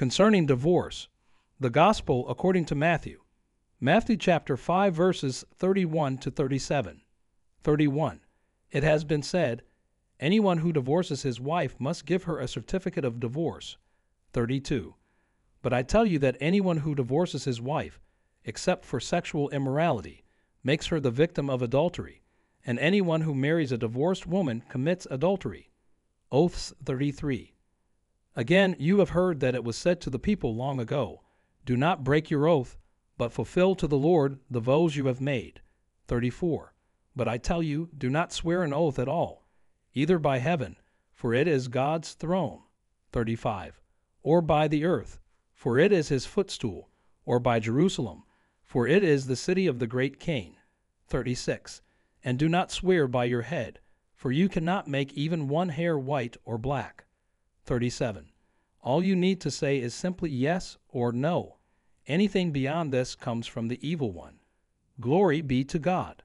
Concerning divorce, the Gospel according to Matthew. Matthew chapter 5 verses 31 to 37. 31. It has been said, anyone who divorces his wife must give her a certificate of divorce. 32. But I tell you that anyone who divorces his wife, except for sexual immorality, makes her the victim of adultery, and anyone who marries a divorced woman commits adultery. Oaths 33. Again, you have heard that it was said to the people long ago, Do not break your oath, but fulfill to the Lord the vows you have made. 34. But I tell you, do not swear an oath at all, either by heaven, for it is God's throne. 35. Or by the earth, for it is his footstool, or by Jerusalem, for it is the city of the great king. 36. And do not swear by your head, for you cannot make even one hair white or black. 37. All you need to say is simply yes or no. Anything beyond this comes from the evil one. Glory be to God.